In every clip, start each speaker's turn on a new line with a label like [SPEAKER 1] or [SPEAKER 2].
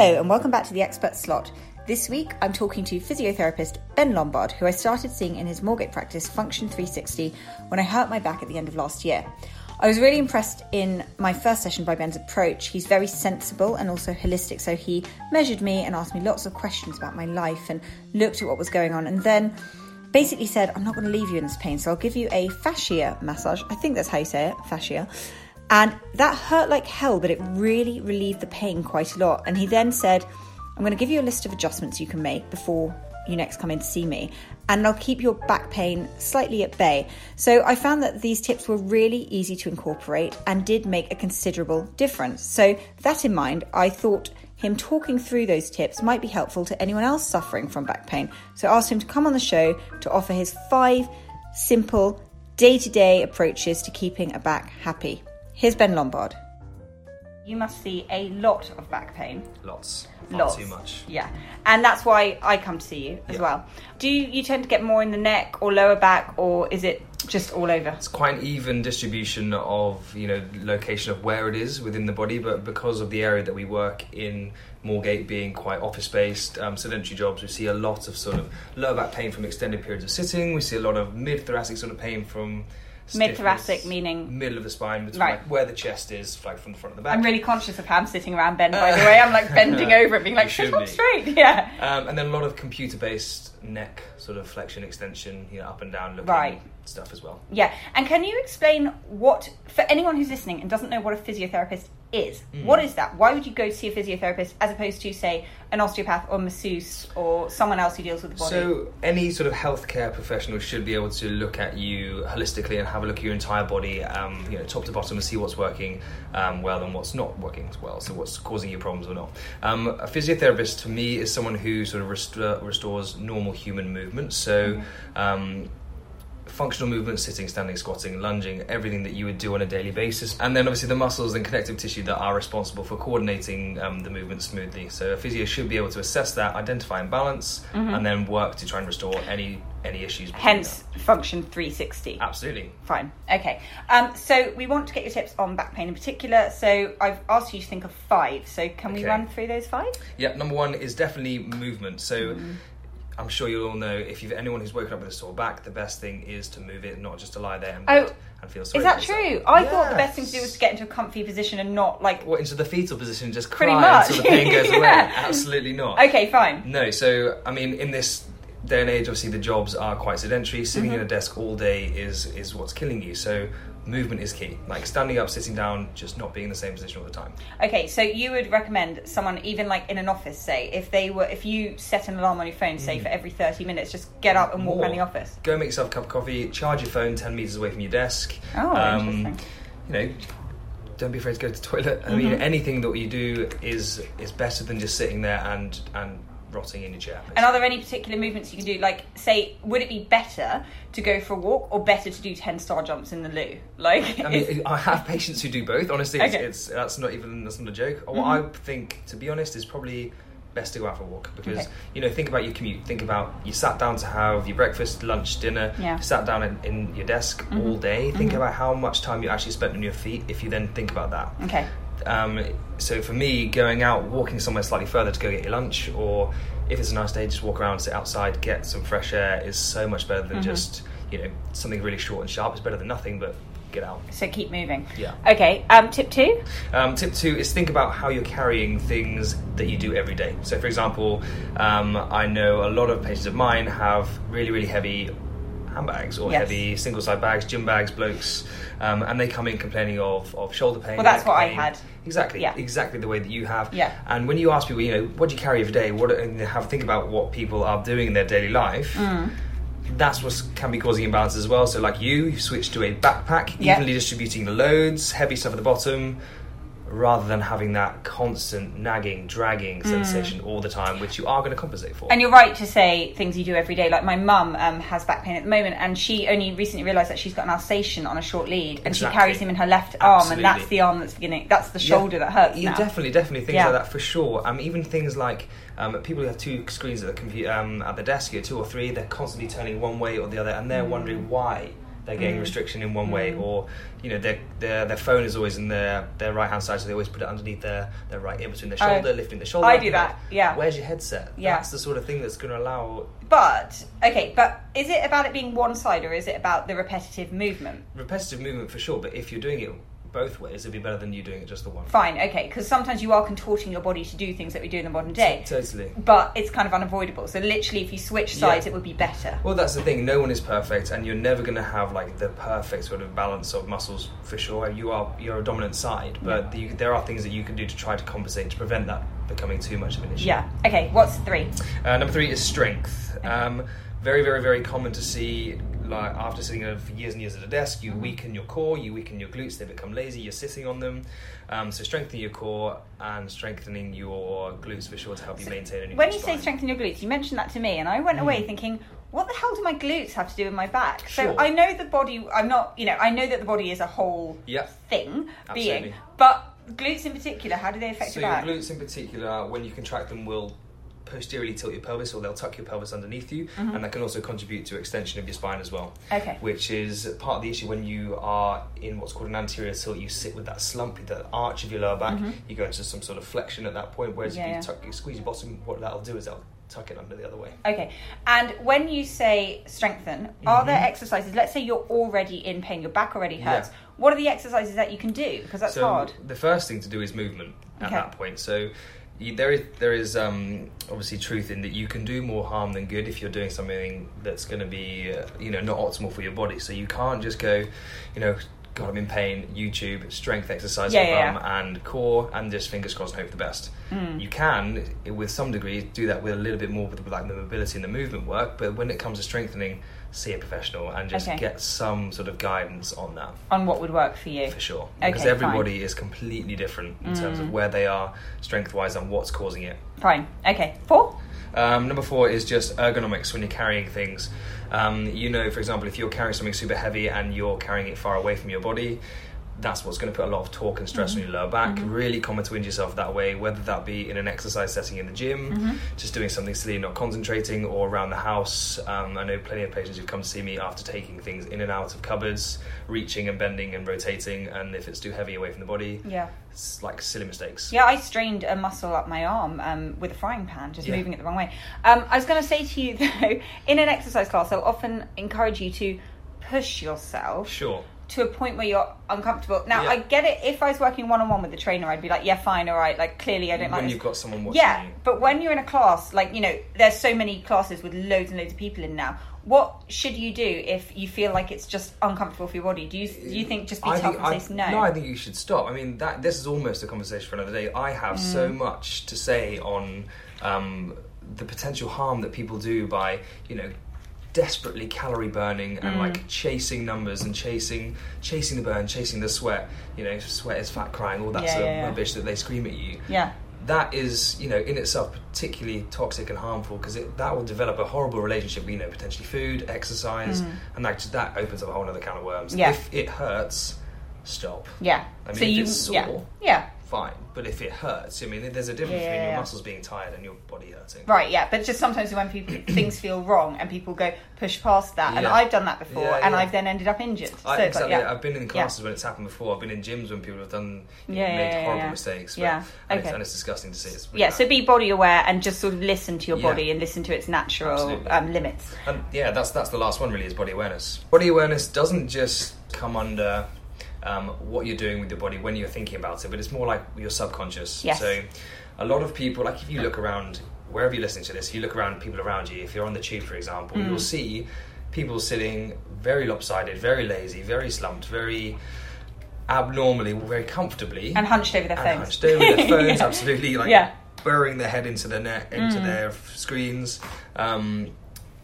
[SPEAKER 1] Hello, and welcome back to the Expert Slot. This week, I'm talking to physiotherapist Ben Lombard, who I started seeing in his Moorgate practice, Function 360, when I hurt my back at the end of last year. I was really impressed in my first session by Ben's approach. He's very sensible and also holistic, so he measured me and asked me lots of questions about my life and looked at what was going on, and then basically said, I'm not going to leave you in this pain, so I'll give you a fascia massage. I think that's how you say it, fascia. And that hurt like hell, but it really relieved the pain quite a lot. And he then said, I'm going to give you a list of adjustments you can make before you next come in to see me, and I'll keep your back pain slightly at bay. So I found that these tips were really easy to incorporate and did make a considerable difference. So, that in mind, I thought him talking through those tips might be helpful to anyone else suffering from back pain. So I asked him to come on the show to offer his five simple day to day approaches to keeping a back happy. Here's Ben Lombard. You must see a lot of back pain.
[SPEAKER 2] Lots. Far
[SPEAKER 1] Lots.
[SPEAKER 2] too much.
[SPEAKER 1] Yeah. And that's why I come to see you as
[SPEAKER 2] Yeah.
[SPEAKER 1] well. Do you, you tend to get more in the neck or lower back, or is it just all over?
[SPEAKER 2] It's quite an even distribution of, you know, location of where it is within the body, but because of the area that we work in, Moorgate being quite office based, um, sedentary jobs, we see a lot of sort of lower back pain from extended periods of sitting. We see a lot of mid thoracic sort of pain from.
[SPEAKER 1] Mid-thoracic meaning-
[SPEAKER 2] middle of the spine, between,
[SPEAKER 1] Right.
[SPEAKER 2] like where the chest is, like from the front of the back.
[SPEAKER 1] I'm really conscious of how I'm sitting around Ben, by the way. I'm like bending over it, being like, sit
[SPEAKER 2] should
[SPEAKER 1] up
[SPEAKER 2] be.
[SPEAKER 1] straight. Yeah.
[SPEAKER 2] Um, and then a lot of computer-based neck sort of flexion, extension, you know, up and down looking
[SPEAKER 1] Right.
[SPEAKER 2] stuff as well.
[SPEAKER 1] Yeah. And can you explain what, for anyone who's listening and doesn't know what a physiotherapist is,
[SPEAKER 2] Mm.
[SPEAKER 1] what is that? Why would you go to see a physiotherapist as opposed to, say, an osteopath or masseuse or someone else who deals with the body?
[SPEAKER 2] So, any sort of healthcare professional should be able to look at you holistically and have a look at your entire body, um, you know, top to bottom, and see what's working um, well and what's not working as well. So, what's causing you problems or not. Um, a physiotherapist, to me, is someone who sort of rest- restores normal human movement. So. Um, functional movements, sitting, standing, squatting, lunging, everything that you would do on a daily basis. And then obviously the muscles and connective tissue that are responsible for coordinating um, the movement smoothly. So a physio should be able to assess that, identify imbalance, and then work to try and restore any any issues.
[SPEAKER 1] Hence, function 360.
[SPEAKER 2] absolutely.
[SPEAKER 1] Fine. Okay. Um, so we want to get your tips on back pain in particular. So I've asked you to think of five. So can we run through those five?
[SPEAKER 2] Yeah, number one is definitely movement. So.
[SPEAKER 1] Mm-hmm.
[SPEAKER 2] I'm sure you'll all know if you've anyone who's woken up with a sore back, the best thing is to move it, not just to lie there and,
[SPEAKER 1] Oh,
[SPEAKER 2] and feel sorry.
[SPEAKER 1] Is that true? I thought the best thing to do was to get into a comfy position and not like.
[SPEAKER 2] What into the fetal position, just
[SPEAKER 1] Pretty
[SPEAKER 2] cry
[SPEAKER 1] much.
[SPEAKER 2] until the pain goes away. Absolutely not.
[SPEAKER 1] Okay, fine.
[SPEAKER 2] No, so I mean, in this day and age, obviously the jobs are quite sedentary. Sitting
[SPEAKER 1] Mm-hmm.
[SPEAKER 2] in a desk all day is is what's killing you. So movement is key. Like standing up, sitting down, just not being in the same position all the time.
[SPEAKER 1] Okay, so you would recommend someone, even like in an office, say, if they were, if you set an alarm on your phone, say for every thirty minutes, just get up and walk
[SPEAKER 2] Mm.
[SPEAKER 1] Around the office.
[SPEAKER 2] Go make yourself a cup of coffee. Charge your phone ten meters away from your desk.
[SPEAKER 1] Oh,
[SPEAKER 2] Um,
[SPEAKER 1] interesting.
[SPEAKER 2] You know. Don't be afraid to go to the toilet. I
[SPEAKER 1] Mm-hmm.
[SPEAKER 2] mean, anything that you do is is better than just sitting there and and rotting in your chair.
[SPEAKER 1] And are there any particular movements you can do? Like, say, would it be better to go for a walk or better to do ten star jumps in the loo? Like,
[SPEAKER 2] I mean, I have patients who do both. Honestly, it's,
[SPEAKER 1] Okay.
[SPEAKER 2] it's that's not even that's not a joke. What I mm-hmm. think, to be honest, is probably best to go out for a walk because
[SPEAKER 1] Okay.
[SPEAKER 2] you know think about your commute. Think about you sat down to have your breakfast, lunch, dinner.
[SPEAKER 1] Yeah.
[SPEAKER 2] You sat down in, in your desk mm-hmm. all day. Think mm-hmm. about how much time you actually spent on your feet. If you then think about that.
[SPEAKER 1] okay.
[SPEAKER 2] Um, so for me, going out, walking somewhere slightly further to go get your lunch, or if it's a nice day, just walk around, sit outside, get some fresh air, is so much better than just you know something really short and sharp. It's better than nothing, but get out.
[SPEAKER 1] So keep moving.
[SPEAKER 2] Yeah.
[SPEAKER 1] Okay. Um, tip two.
[SPEAKER 2] Um, tip two is think about how you're carrying things that you do every day. So, for example, um, I know a lot of patients of mine have really, really heavy handbags or
[SPEAKER 1] Yes.
[SPEAKER 2] heavy single side bags, gym bags, blokes, um, and they come in complaining of, of shoulder pain.
[SPEAKER 1] Well, that's what I had.
[SPEAKER 2] Exactly,
[SPEAKER 1] Yeah.
[SPEAKER 2] exactly the way that you have.
[SPEAKER 1] Yeah.
[SPEAKER 2] And when you ask people, you know, what do you carry every day? What and have a think about what people are doing in their daily life.
[SPEAKER 1] Mm.
[SPEAKER 2] That's what can be causing imbalances as well. So, like you, you switch to a backpack,
[SPEAKER 1] Yeah.
[SPEAKER 2] evenly distributing the loads, heavy stuff at the bottom, rather than having that constant nagging, dragging sensation all the time, which you are going to compensate for.
[SPEAKER 1] Mm. And you're right to say things you do every day. Like my mum um, has back pain at the moment, and she only recently realised that she's got an Alsatian on a short lead, and
[SPEAKER 2] Exactly.
[SPEAKER 1] she carries him in her left arm,
[SPEAKER 2] Absolutely.
[SPEAKER 1] and that's the arm that's beginning. That's the
[SPEAKER 2] Yeah.
[SPEAKER 1] shoulder that hurts
[SPEAKER 2] You
[SPEAKER 1] now.
[SPEAKER 2] definitely, definitely things
[SPEAKER 1] Yeah.
[SPEAKER 2] like that for sure. Um, even things like um, people who have two screens at the computer um, at the desk, here, two or three, they're constantly turning one way or the other, and they're
[SPEAKER 1] Mm.
[SPEAKER 2] wondering why they're getting mm. restriction in one way, mm. or you know, their their their phone is always in their their right hand side, so they always put it underneath their their right in between their
[SPEAKER 1] Oh.
[SPEAKER 2] shoulder, lifting the shoulder.
[SPEAKER 1] I do that, yeah.
[SPEAKER 2] Where's your headset?
[SPEAKER 1] Yeah.
[SPEAKER 2] That's the sort of thing that's going to allow
[SPEAKER 1] But okay, but is it about it being one side, or is it about the repetitive movement?
[SPEAKER 2] repetitive movement for sure. But if you're doing it both ways, it'd be better than you doing it just the one.
[SPEAKER 1] Fine, okay, because sometimes you are contorting your body to do things that we do in the modern day,
[SPEAKER 2] Totally.
[SPEAKER 1] but it's kind of unavoidable. So literally, if you switch sides,
[SPEAKER 2] Yeah.
[SPEAKER 1] it would be better.
[SPEAKER 2] Well, that's the thing. No one is perfect, and you're never going to have like the perfect sort of balance of muscles for sure. You are you're a dominant side, but the, there are things that you can do to try to compensate to prevent that becoming too much of an issue.
[SPEAKER 1] Yeah. Okay. What's three?
[SPEAKER 2] Uh, number three is strength. Um, very, very, very common to see. Like after sitting for years and years at a desk, you weaken your core, you weaken your glutes, they become lazy. You're sitting on them. Um, so strengthening your core and strengthening your glutes for sure to help you maintain.
[SPEAKER 1] When you say
[SPEAKER 2] spine.
[SPEAKER 1] strengthen your glutes, you mentioned that to me, and I went away thinking, what the hell do my glutes have to do with my back? So I know the body. I'm not. You know, I know that the body is a whole
[SPEAKER 2] Yep.
[SPEAKER 1] thing,
[SPEAKER 2] Absolutely.
[SPEAKER 1] being, but glutes in particular, how do they affect
[SPEAKER 2] So
[SPEAKER 1] your
[SPEAKER 2] your
[SPEAKER 1] back?
[SPEAKER 2] glutes in particular, when you contract them, will posteriorly tilt your pelvis, or they'll tuck your pelvis underneath you, and that can also contribute to extension of your spine as well.
[SPEAKER 1] Mm-hmm. Okay.
[SPEAKER 2] Which is part of the issue when you are in what's called an anterior tilt. You sit with that slump, the arch of your lower back. You go into some sort of flexion at that point. Whereas
[SPEAKER 1] Mm-hmm. Yeah,
[SPEAKER 2] if you
[SPEAKER 1] yeah.
[SPEAKER 2] tuck, you squeeze your bottom, what that'll do is that'll tuck it under the other way.
[SPEAKER 1] Okay. And when you say strengthen, are there
[SPEAKER 2] Mm-hmm.
[SPEAKER 1] exercises? Let's say you're already in pain, your back already hurts.
[SPEAKER 2] Yeah.
[SPEAKER 1] What are the exercises that you can do? Because that's
[SPEAKER 2] so
[SPEAKER 1] hard.
[SPEAKER 2] The first thing to do is movement at
[SPEAKER 1] Okay.
[SPEAKER 2] that point. So you, there is there is um, obviously truth in that you can do more harm than good if you're doing something that's going to be uh, you know not optimal for your body. So you can't just go, you know. God, I'm in pain. YouTube, strength exercise
[SPEAKER 1] Yeah,
[SPEAKER 2] for
[SPEAKER 1] yeah,
[SPEAKER 2] bum and core, and just fingers crossed and hope for the best.
[SPEAKER 1] Mm.
[SPEAKER 2] You can, with some degree, do that with a little bit more with like the mobility and the movement work. But when it comes to strengthening, see a professional and just
[SPEAKER 1] Okay.
[SPEAKER 2] get some sort of guidance on that
[SPEAKER 1] On what would work for you?
[SPEAKER 2] for sure
[SPEAKER 1] Okay,
[SPEAKER 2] because everybody is completely different in terms
[SPEAKER 1] Mm.
[SPEAKER 2] of where they are strength wise and what's causing it
[SPEAKER 1] Fine. Okay. Four.
[SPEAKER 2] Um, number four is just ergonomics when you're carrying things. Um, you know for example if you're carrying something super heavy and you're carrying it far away from your body that's what's going to put a lot of torque and stress on your lower back. Really common to injure yourself that way, whether that be in an exercise setting in the gym, just doing something silly, not concentrating, or around the house. Um, I know plenty of patients who've come to see me after taking things in and out of cupboards, reaching and bending and rotating, and if it's too heavy away from the body,
[SPEAKER 1] Yeah.
[SPEAKER 2] it's like silly mistakes.
[SPEAKER 1] Yeah, I strained a muscle up my arm um, with a frying pan, just
[SPEAKER 2] Yeah.
[SPEAKER 1] moving it the wrong way. Um, I was going to say to you though, in an exercise class, they'll often encourage you to push yourself
[SPEAKER 2] Sure.
[SPEAKER 1] To a point where you're uncomfortable. Now,
[SPEAKER 2] Yeah.
[SPEAKER 1] I get it. If I was working one on one with the trainer, I'd be like, yeah, fine, all right. Like, clearly, I don't like
[SPEAKER 2] When you've got someone watching
[SPEAKER 1] Yeah,
[SPEAKER 2] you.
[SPEAKER 1] but when you're in a class, like you know, there's so many classes with loads and loads of people in now. What should you do if you feel like it's just uncomfortable for your body? Do you do you think just be
[SPEAKER 2] I
[SPEAKER 1] tough and say no?
[SPEAKER 2] no, I think you should stop. I mean, that this is almost a conversation for another day. I have
[SPEAKER 1] Mm.
[SPEAKER 2] so much to say on um, the potential harm that people do by, you know, desperately calorie burning and
[SPEAKER 1] Mm.
[SPEAKER 2] like chasing numbers and chasing chasing the burn, chasing the sweat. You know, sweat is fat crying, all that
[SPEAKER 1] Yeah,
[SPEAKER 2] sort
[SPEAKER 1] yeah,
[SPEAKER 2] of
[SPEAKER 1] yeah.
[SPEAKER 2] rubbish that they scream at you.
[SPEAKER 1] yeah,
[SPEAKER 2] That is, you know, in itself particularly toxic and harmful because that will develop a horrible relationship with, you know, potentially food, exercise, and that that opens up a whole other can of worms.
[SPEAKER 1] Mm. Yeah.
[SPEAKER 2] If it hurts, stop.
[SPEAKER 1] yeah.
[SPEAKER 2] I mean,
[SPEAKER 1] so
[SPEAKER 2] if
[SPEAKER 1] you,
[SPEAKER 2] it's sore,
[SPEAKER 1] yeah, yeah.
[SPEAKER 2] Fine. But if it hurts, I mean, there's a difference
[SPEAKER 1] Yeah,
[SPEAKER 2] between your muscles being tired and your body hurting.
[SPEAKER 1] Right, yeah, but just sometimes when people things feel wrong and people go push past that, and I've done that before,
[SPEAKER 2] Yeah,
[SPEAKER 1] and
[SPEAKER 2] yeah.
[SPEAKER 1] I've then ended up injured.
[SPEAKER 2] I,
[SPEAKER 1] so it's like,
[SPEAKER 2] exactly.
[SPEAKER 1] yeah.
[SPEAKER 2] I've been in classes when it's happened before. I've been in gyms when people have done
[SPEAKER 1] Yeah,
[SPEAKER 2] made
[SPEAKER 1] yeah, yeah,
[SPEAKER 2] horrible
[SPEAKER 1] yeah.
[SPEAKER 2] mistakes. But,
[SPEAKER 1] Yeah,
[SPEAKER 2] and, it's,
[SPEAKER 1] okay.
[SPEAKER 2] and it's disgusting to see. It's
[SPEAKER 1] yeah,
[SPEAKER 2] bad.
[SPEAKER 1] so be body aware and just sort of listen to your
[SPEAKER 2] Yeah.
[SPEAKER 1] body and listen to its natural um, limits.
[SPEAKER 2] And yeah, that's that's the last one. Really, is body awareness. Body awareness doesn't just come under um, what you're doing with your body when you're thinking about it, but it's more like your subconscious.
[SPEAKER 1] Yes.
[SPEAKER 2] So, a lot of people, like if you look around wherever you're listening to this, you look around people around you. If you're on the tube, for example,
[SPEAKER 1] Mm.
[SPEAKER 2] you'll see people sitting very lopsided, very lazy, very slumped, very abnormally, very comfortably,
[SPEAKER 1] And hunched over their phones.
[SPEAKER 2] hunched over their phones,
[SPEAKER 1] Yeah.
[SPEAKER 2] absolutely, like
[SPEAKER 1] Yeah. Mm.
[SPEAKER 2] burying their head into their neck, into their screens. Um,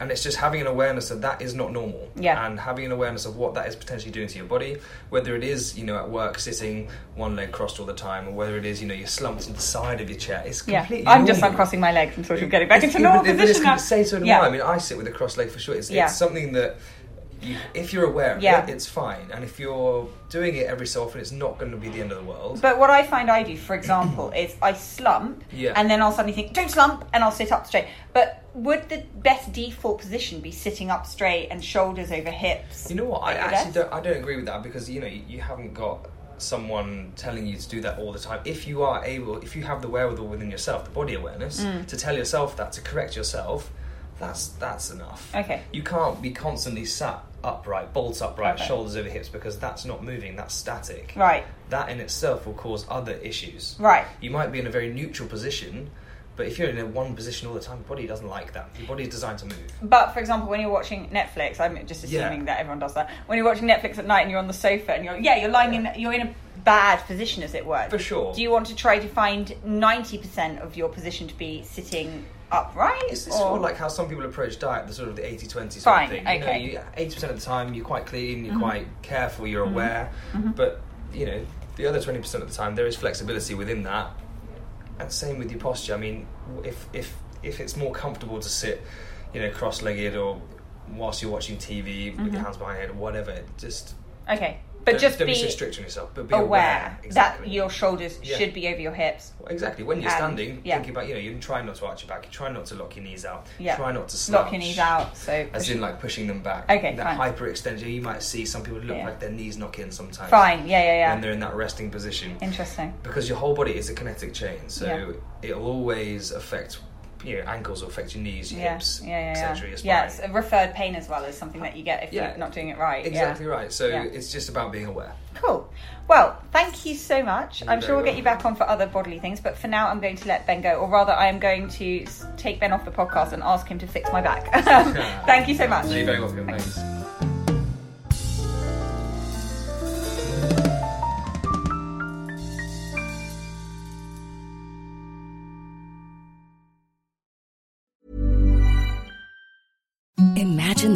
[SPEAKER 2] and it's just having an awareness that that is not normal,
[SPEAKER 1] Yeah.
[SPEAKER 2] and having an awareness of what that is potentially doing to your body. Whether it is, you know, at work sitting one leg crossed all the time, or whether it is, you know, you're slumped to the side of your chair. It's
[SPEAKER 1] Yeah,
[SPEAKER 2] completely.
[SPEAKER 1] I'm just
[SPEAKER 2] normal.
[SPEAKER 1] uncrossing my legs and sort of getting back into normal
[SPEAKER 2] but- but it's
[SPEAKER 1] position.
[SPEAKER 2] Say so
[SPEAKER 1] Yeah.
[SPEAKER 2] I. I mean, I sit with a crossed leg for sure. It's,
[SPEAKER 1] Yeah.
[SPEAKER 2] it's something that. You, if you're aware of
[SPEAKER 1] Yeah.
[SPEAKER 2] it, it's fine. And if you're doing it every so often, it's not going to be the end of the world.
[SPEAKER 1] But what I find I do, for example, is I slump,
[SPEAKER 2] Yeah.
[SPEAKER 1] and then I'll suddenly think, "Don't slump," and I'll sit up straight. But would the best default position be sitting up straight and shoulders over hips?
[SPEAKER 2] You know what? I actually
[SPEAKER 1] desk?
[SPEAKER 2] don't. I don't agree with that because you know you, you haven't got someone telling you to do that all the time. If you are able, if you have the wherewithal within yourself, the body awareness,
[SPEAKER 1] Mm.
[SPEAKER 2] to tell yourself that to correct yourself, that's that's enough.
[SPEAKER 1] Okay.
[SPEAKER 2] You can't be constantly sat upright, bolt upright,
[SPEAKER 1] Okay.
[SPEAKER 2] shoulders over hips because that's not moving. That's static.
[SPEAKER 1] Right.
[SPEAKER 2] That in itself will cause other issues.
[SPEAKER 1] Right.
[SPEAKER 2] You might be in a very neutral position. But if you're in a one position all the time, your body doesn't like that. Your body is designed to move.
[SPEAKER 1] But for example, when you're watching Netflix, I'm just assuming
[SPEAKER 2] Yeah.
[SPEAKER 1] that everyone does that. When you're watching Netflix at night and you're on the sofa and you're yeah, you're lying in you're in a bad position as it were.
[SPEAKER 2] For sure.
[SPEAKER 1] Do you want to try to find ninety percent of your position to be sitting upright?
[SPEAKER 2] It's, it's
[SPEAKER 1] or-
[SPEAKER 2] sort of like how some people approach diet, the sort of the 80 20 sort
[SPEAKER 1] Fine,
[SPEAKER 2] of thing.
[SPEAKER 1] okay.
[SPEAKER 2] You know, 80% of the time you're quite clean,
[SPEAKER 1] Mm-hmm.
[SPEAKER 2] you're quite careful, you're aware, but you know, the other 20% of the time there is flexibility within that. And same with your posture. I mean, if if if it's more comfortable to sit, you know, cross-legged or whilst you're watching TV with your mm-hmm. hands behind your head, or whatever, just
[SPEAKER 1] okay. But
[SPEAKER 2] don't,
[SPEAKER 1] just
[SPEAKER 2] don't be, so strict on yourself, but be
[SPEAKER 1] aware,
[SPEAKER 2] aware, exactly.
[SPEAKER 1] that your shoulders
[SPEAKER 2] Yeah.
[SPEAKER 1] should be over your hips.
[SPEAKER 2] Exactly. When you're
[SPEAKER 1] And-
[SPEAKER 2] standing,
[SPEAKER 1] yeah.
[SPEAKER 2] thinking about you know, you try not to arch your back, you try not to lock your knees out,
[SPEAKER 1] Yeah.
[SPEAKER 2] try not to slouch.
[SPEAKER 1] Lock your knees out. So
[SPEAKER 2] As in, like pushing them back.
[SPEAKER 1] Okay,
[SPEAKER 2] That
[SPEAKER 1] fine.
[SPEAKER 2] hyperextension, you might see some people look
[SPEAKER 1] Yeah.
[SPEAKER 2] like their knees knock in sometimes.
[SPEAKER 1] fine. Yeah, yeah, yeah.
[SPEAKER 2] When they're in that resting position.
[SPEAKER 1] Interesting.
[SPEAKER 2] Because your whole body is a kinetic chain, so it'll always affect, you know, ankles will affect your knees, your
[SPEAKER 1] Yeah,
[SPEAKER 2] hips,
[SPEAKER 1] yeah, yeah,
[SPEAKER 2] etc.,
[SPEAKER 1] yeah. Yeah, it's a referred pain as well as something that you get if
[SPEAKER 2] Yeah.
[SPEAKER 1] you're not doing it right.
[SPEAKER 2] Exactly right. So it's just about being aware.
[SPEAKER 1] Cool. Well, thank you so much.
[SPEAKER 2] You're
[SPEAKER 1] I'm sure we'll get you back on for other bodily things, but for now, I'm going to let Ben go, or rather, I am going to take Ben off the podcast and ask him to fix my back. thank you so much.
[SPEAKER 2] You're very welcome. Thanks.
[SPEAKER 3] Imagine